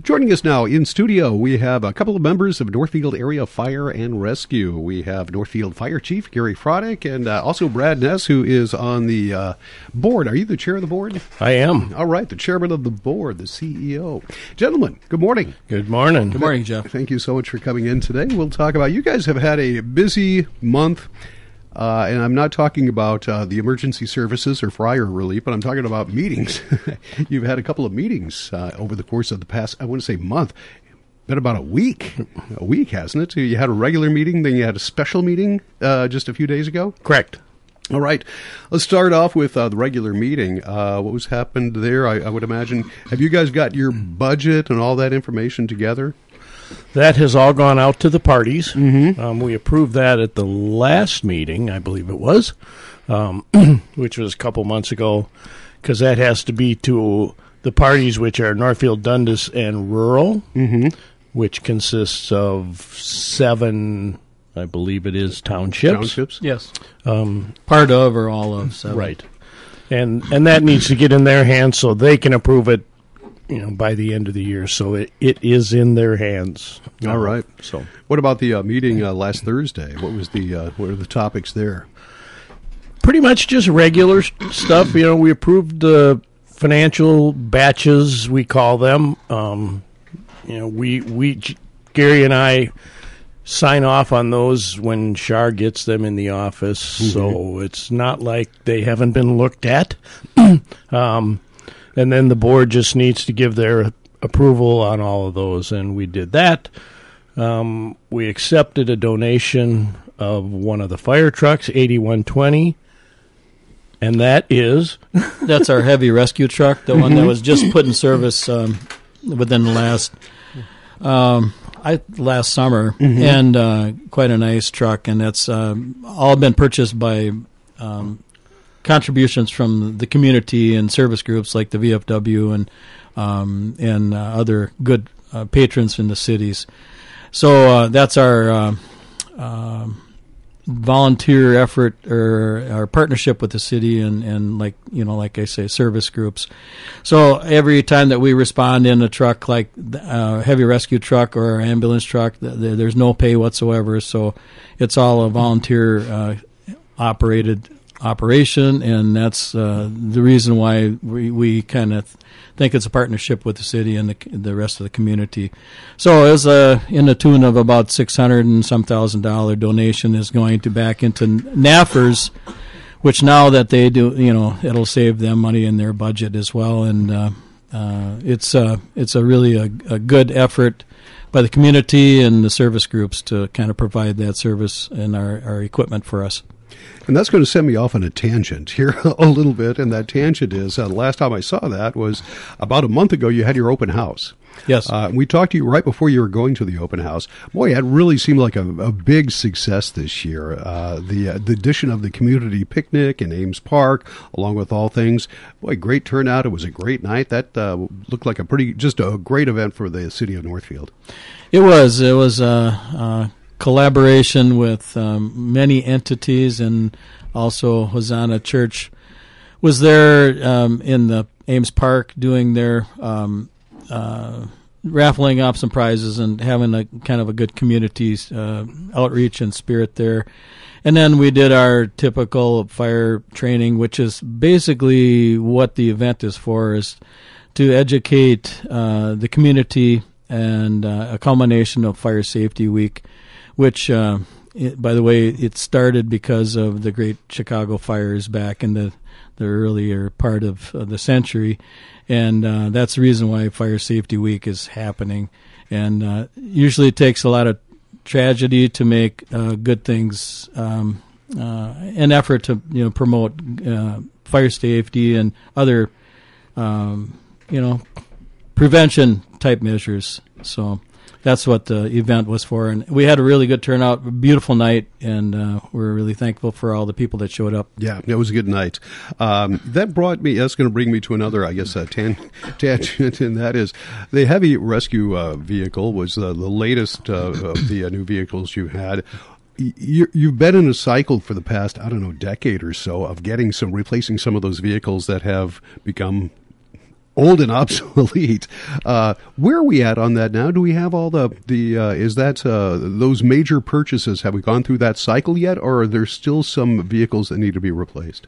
Joining us now in studio, we have a couple of members of Northfield Area Fire and Rescue. We have Northfield Fire Chief Gary Franek and uh, also Brad Ness, who is on the uh, board. Are you the chair of the board? I am. All right, the chairman of the board, the CEO. Gentlemen, good morning. Good morning. Good morning, Jeff. Thank you so much for coming in today. We'll talk about you guys have had a busy month. Uh, and I'm not talking about uh, the emergency services or fire relief, but I'm talking about meetings. You've had a couple of meetings uh, over the course of the past, I want to say month. Been about a week, a week, hasn't it? You had a regular meeting, then you had a special meeting uh, just a few days ago. Correct. All right, let's start off with uh, the regular meeting. Uh, what was happened there? I, I would imagine. Have you guys got your budget and all that information together? That has all gone out to the parties. Mm-hmm. Um, we approved that at the last meeting, I believe it was, um, which was a couple months ago, because that has to be to the parties, which are Northfield, Dundas, and Rural, Mm-hmm. which consists of seven, I believe it is, townships. Townships. Yes. Um, Part of or all of. Seven. right. And and that needs to get in their hands so they can approve it, you know, by the end of the year. So it, it is in their hands. All right. So What about the uh, meeting uh, last Thursday? What was the uh, what are the topics there? pretty much just regular stuff. You know, we approved the financial batches, we call them. Um, you know, we we Gary and I sign off on those when Shar gets them in the office, so it's not like they haven't been looked at. um, and then the board just needs to give their approval on all of those, and we did that. Um, we accepted a donation of one of the fire trucks, 8120, and that is That's our heavy rescue truck, the one that was just put in service um, within the last um, I last summer, and uh, quite a nice truck. And that's um, all been purchased by um, contributions from the community and service groups like the VFW and um, and uh, other good uh, patrons in the cities. So uh, that's our. Uh, um volunteer effort or our partnership with the city and, and like you know like I say service groups. So every time that we respond in a truck like a heavy rescue truck or ambulance truck, th- th- there's no pay whatsoever. So it's all a volunteer uh, operated operation, and that's uh, the reason why we, we kind of think it's a partnership with the city and the, the rest of the community. So as was uh, in the tune of about six hundred and some thousand dollar donation is going to back into NAFRS, which now that they do, you know, it'll save them money in their budget as well, and uh, uh, it's uh, it's a really a, a good effort by the community and the service groups to kind of provide that service and our, our equipment for us. And that's going to send me off on a tangent here a little bit. And that tangent is uh, the last time I saw that was about a month ago. You had your open house. Yes. Uh, we talked to you right before you were going to the open house. Boy, it really seemed like a, a big success this year. Uh, the uh, the addition of the community picnic in Ames Park, along with all things, boy, great turnout. It was a great night. That uh, looked like a pretty, just a great event for the city of Northfield. It was. It was a, a collaboration with um, many entities, and also Hosanna Church was there um, in the Ames Park doing their um, uh, raffling off some prizes and having a kind of a good community uh, outreach and spirit there. And then we did our typical fire training, which is basically what the event is for, is to educate uh, the community and uh, a culmination of Fire Safety Week, which, uh, it, by the way, it started because of the Great Chicago fires back in the the earlier part of, of the century, and uh, that's the reason why Fire Safety Week is happening. And uh, usually, it takes a lot of tragedy to make uh, good things. Um, uh, an effort to you know promote uh, fire safety and other um, you know prevention type measures. So that's what the event was for, and we had a really good turnout, beautiful night, and uh, we're really thankful for all the people that showed up. Yeah, it was a good night. Um, that brought me. That's going to bring me to another, I guess, uh, tan- tangent, and that is the heavy rescue uh, vehicle was uh, the latest uh, of the uh, new vehicles you had. You, you've been in a cycle for the past, I don't know, decade or so of getting some, replacing some of those vehicles that have become old and obsolete. Uh, where are we at on that now? Do we have all the the? Uh, is that uh, those major purchases? Have we gone through that cycle yet, or are there still some vehicles that need to be replaced?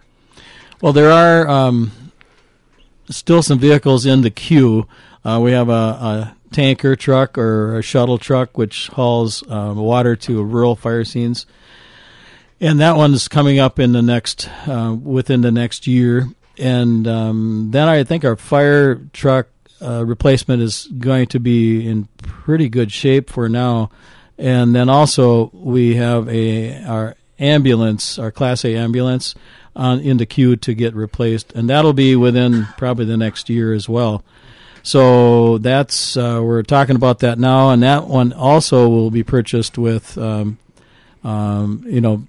Well, there are um, still some vehicles in the queue. Uh, we have a, a, tanker truck or a shuttle truck which hauls uh, water to rural fire scenes, and that one is coming up in the next uh, within the next year. And um, then I think our fire truck uh, replacement is going to be in pretty good shape for now. And then also we have a our ambulance, our Class A ambulance, on in the queue to get replaced, and that'll be within probably the next year as well. So that's uh, we're talking about that now, and that one also will be purchased with, um, um, you know,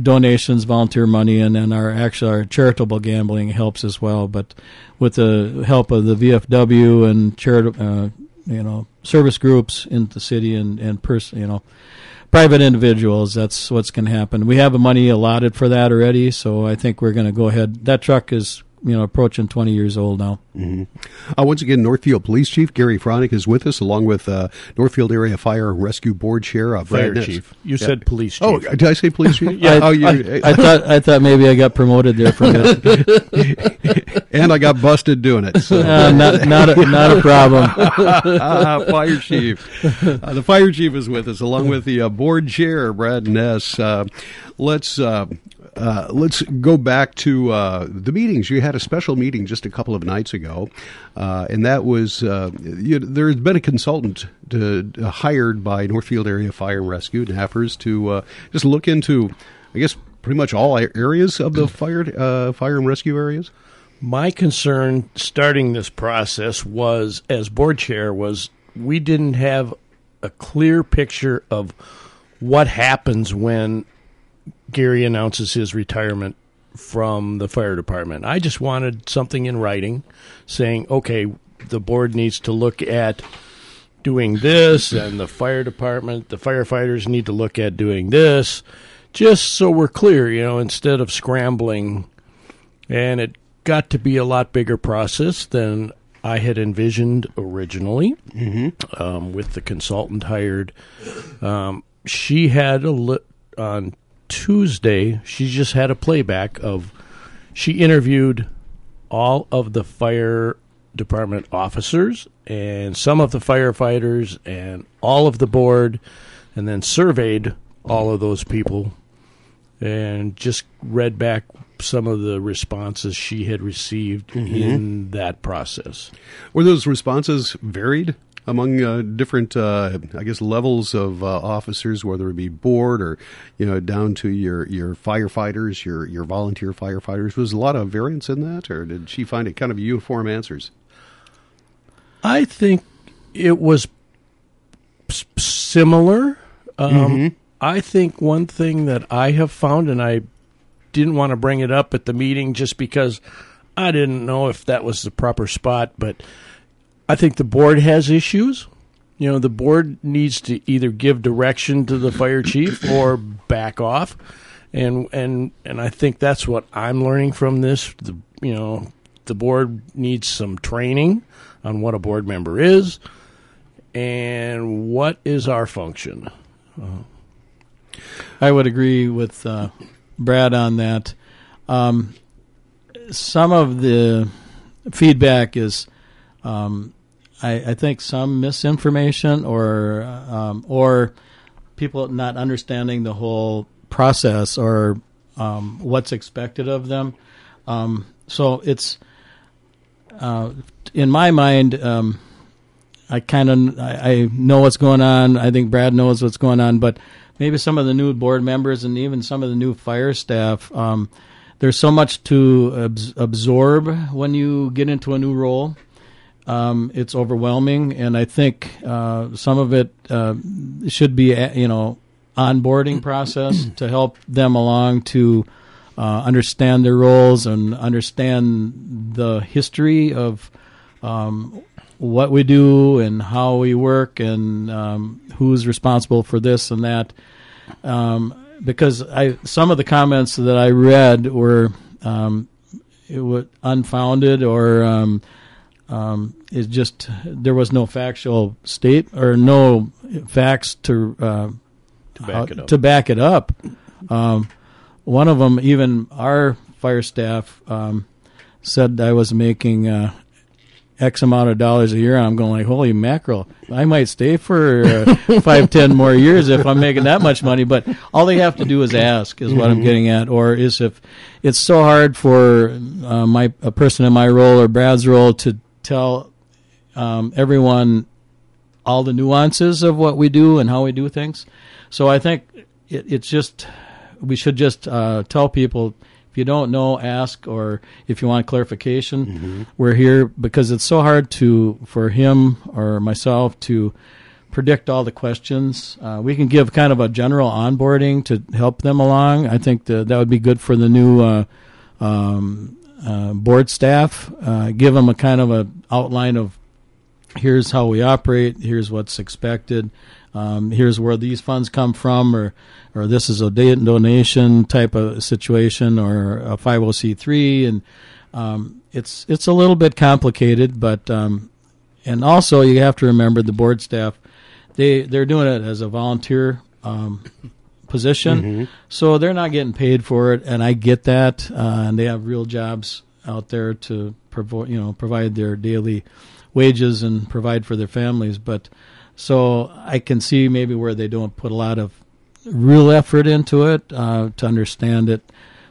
donations, volunteer money, and then our actual our charitable gambling helps as well. But with the help of the VFW and charitable, uh, you know, service groups in the city and and person, you know, private individuals, that's what's going to happen. We have money allotted for that already, so I think we're going to go ahead. That truck is you know approaching 20 years old now. Mm-hmm. Uh, once again, Northfield Police Chief Gary Franek is with us, along with uh, Northfield Area Fire and Rescue Board Chair uh, Fire Chief. You yeah. said Police oh, Chief. Oh, did I say Police Chief? yeah. Oh, you, I, I, thought I thought maybe I got promoted there for a bit, and I got busted doing it. So. Uh, not not a, not a problem. fire Chief, uh, the Fire Chief is with us, along with the uh, Board Chair Brad Ness. Uh, let's uh, let's go back to uh, the meetings. You had a special meeting just a couple of nights ago, uh, and that was uh, you, there's been a consultant to, uh, hired by Northfield Area Fire and Rescue, NAFRS, to just look into, I guess, pretty much all areas of the fire fire and rescue areas. My concern starting this process was, as board chair, was we didn't have a clear picture of what happens when Gary announces his retirement from the fire department. I just wanted something in writing saying, okay, the board needs to look at doing this, and the fire department, the firefighters need to look at doing this, just so we're clear, you know, instead of scrambling. And it got to be a lot bigger process than I had envisioned originally mm-hmm. um, with the consultant hired. Um, she had a li- on Tuesday, she just had a playback of she interviewed all of the fire department officers and some of the firefighters and all of the board and then surveyed all of those people and just read back some of the responses she had received mm-hmm. in that process. Were those responses varied? Among uh, different, uh, I guess, levels of uh, officers, whether it be board or you know down to your your firefighters, your your volunteer firefighters. Was a lot of variance in that, or did she find it kind of uniform answers? I think it was s- similar. Um, mm-hmm. I think one thing that I have found, and I didn't want to bring it up at the meeting just because I didn't know if that was the proper spot, but I think the board has issues. You know, the board needs to either give direction to the fire chief or back off. And and and I think that's what I'm learning from this. The you know, the board needs some training on what a board member is and what is our function. Uh, I would agree with uh, Brad on that. Um, some of the feedback is um, I, I, think some misinformation or um, or people not understanding the whole process or um, what's expected of them. Um, so it's uh, in my mind. Um, I kind of I, I, know what's going on. I think Brad knows what's going on, but maybe some of the new board members and even some of the new fire staff. Um, there's so much to absorb when you get into a new role um, it's overwhelming, and I think uh, some of it uh, should be, you know, onboarding process to help them along to uh, understand their roles and understand the history of um, what we do and how we work and um, who's responsible for this and that. Um, because I, some of the comments that I read were um, it was unfounded or um, is just there was no factual state or no facts to uh, To back it up. to back it up. Um, one of them, even our fire staff, um, said I was making uh, X amount of dollars a year. I'm going like, holy mackerel! I might stay for uh, five, ten more years if I'm making that much money. But all they have to do is ask, is what I'm getting at. Or is if it's so hard for uh, my a person in my role or Brad's role to tell um, everyone all the nuances of what we do and how we do things. So I think it, it's just we should just uh, tell people if you don't know, ask, or if you want clarification, we're here because it's so hard to for him or myself to predict all the questions. Uh, we can give kind of a general onboarding to help them along. I think that that would be good for the new. Uh, um, uh, board staff, uh, give them a kind of a outline of here's how we operate, here's what's expected, um, here's where these funds come from, or or this is a donation type of situation, or a 50c3, and um, it's it's a little bit complicated, but um, and also you have to remember the board staff, they they're doing it as a volunteer. Position, so they're not getting paid for it, and I get that, uh, and they have real jobs out there to provo- you know provide their daily wages and provide for their families. But so I can see maybe where they don't put a lot of real effort into it uh, to understand it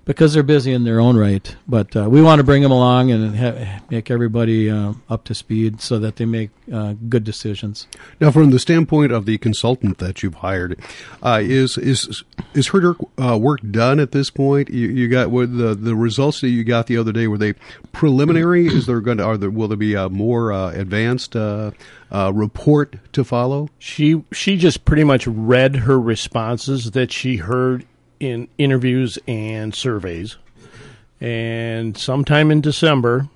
because they're busy in their own right. But uh, we want to bring them along and ha- make everybody uh, up to speed so that they make uh, good decisions. Now, from the standpoint of the consultant that you've hired, uh, is is is her uh, work done at this point? You, you got with the the results that you got the other day. Were they preliminary? is there going to are there will there be a more uh, advanced uh, uh, report to follow? She she just pretty much read her responses that she heard in interviews and surveys, and sometime in December,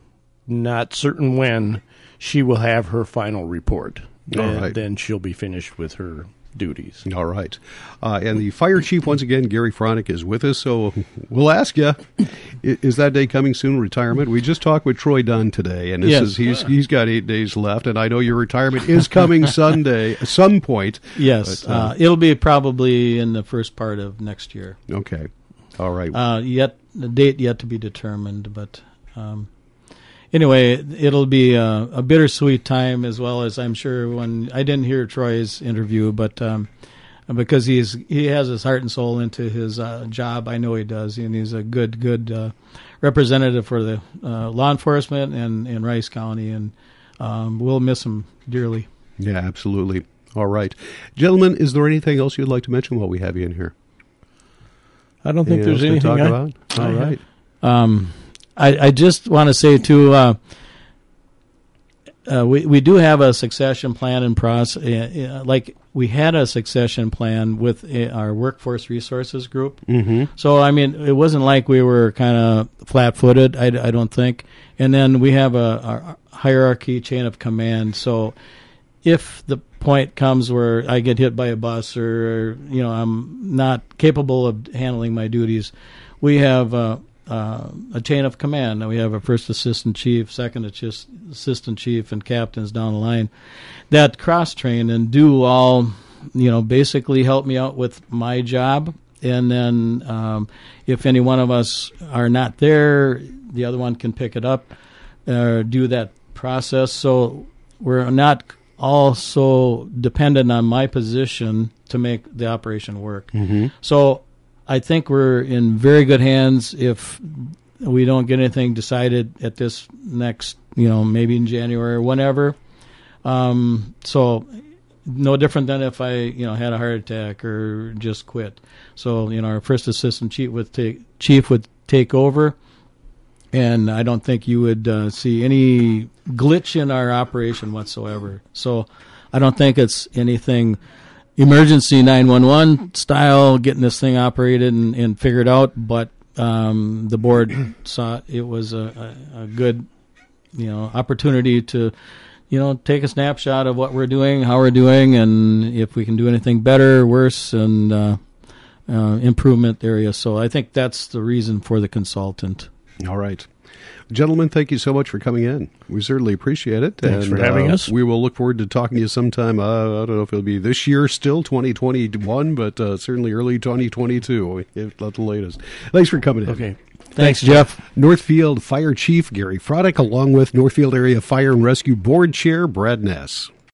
not certain when, she will have her final report. And right. then she'll be finished with her duties. All right, uh, and the fire chief once again, Gary Franek, is with us. So we'll ask you: Is that day coming soon? Retirement? We just talked with Troy Dunn today, and this Yes. is he's he's got eight days left, and I know your retirement is coming Sunday, at some point. Yes, But, uh, uh, it'll be probably in the first part of next year. Okay, all right. Uh, yet the date yet to be determined, but um, anyway, it'll be a, a bittersweet time as well as I'm sure when I didn't hear Troy's interview, but um, because he's he has his heart and soul into his uh, job, I know he does, and he's a good good uh, representative for the uh, law enforcement and in Rice County, and um, we'll miss him dearly. Yeah, absolutely. All right. Gentlemen, is there anything else you'd like to mention while we have you in here? I don't think Anything there's else to anything talk I- about? I All have. right. Um, I, I just want to say too, uh, uh, we we do have a succession plan in process. Uh, uh, like we had a succession plan with uh, our workforce resources group. Mm-hmm. So I mean, it wasn't like we were kind of flat-footed. I, I don't think. And then we have a, a hierarchy chain of command. So if the point comes where I get hit by a bus or you know I'm not capable of handling my duties, we have uh, uh, a chain of command. Now We have a first assistant chief, second assistant chief, and captains down the line that cross train and do all you know basically help me out with my job. And then um, if any one of us are not there, the other one can pick it up or do that process. So we're not all so dependent on my position to make the operation work. Mm-hmm. So I think we're in very good hands if we don't get anything decided at this next, you know, maybe in January or whenever. Um, so no different than if I, you know, had a heart attack or just quit. So you know, our first assistant chief would take chief would take over, and I don't think you would uh, see any glitch in our operation whatsoever. So I don't think it's anything emergency 911 style getting this thing operated and, and figured out but um, the board saw it was a, a, a good you know opportunity to you know take a snapshot of what we're doing how we're doing and if we can do anything better worse and uh, uh, improvement area so i think that's the reason for the consultant All right. Gentlemen, thank you so much for coming in. We certainly appreciate it. Thanks and, for having uh, us. We will look forward to talking to you sometime. Uh, I don't know if it'll be this year still, 2021, but uh, certainly early 2022 if not the latest. Thanks for coming in. Okay. Thanks, Jeff. Northfield Fire Chief Gary Franek, along with Northfield Area Fire and Rescue Board Chair Brad Ness.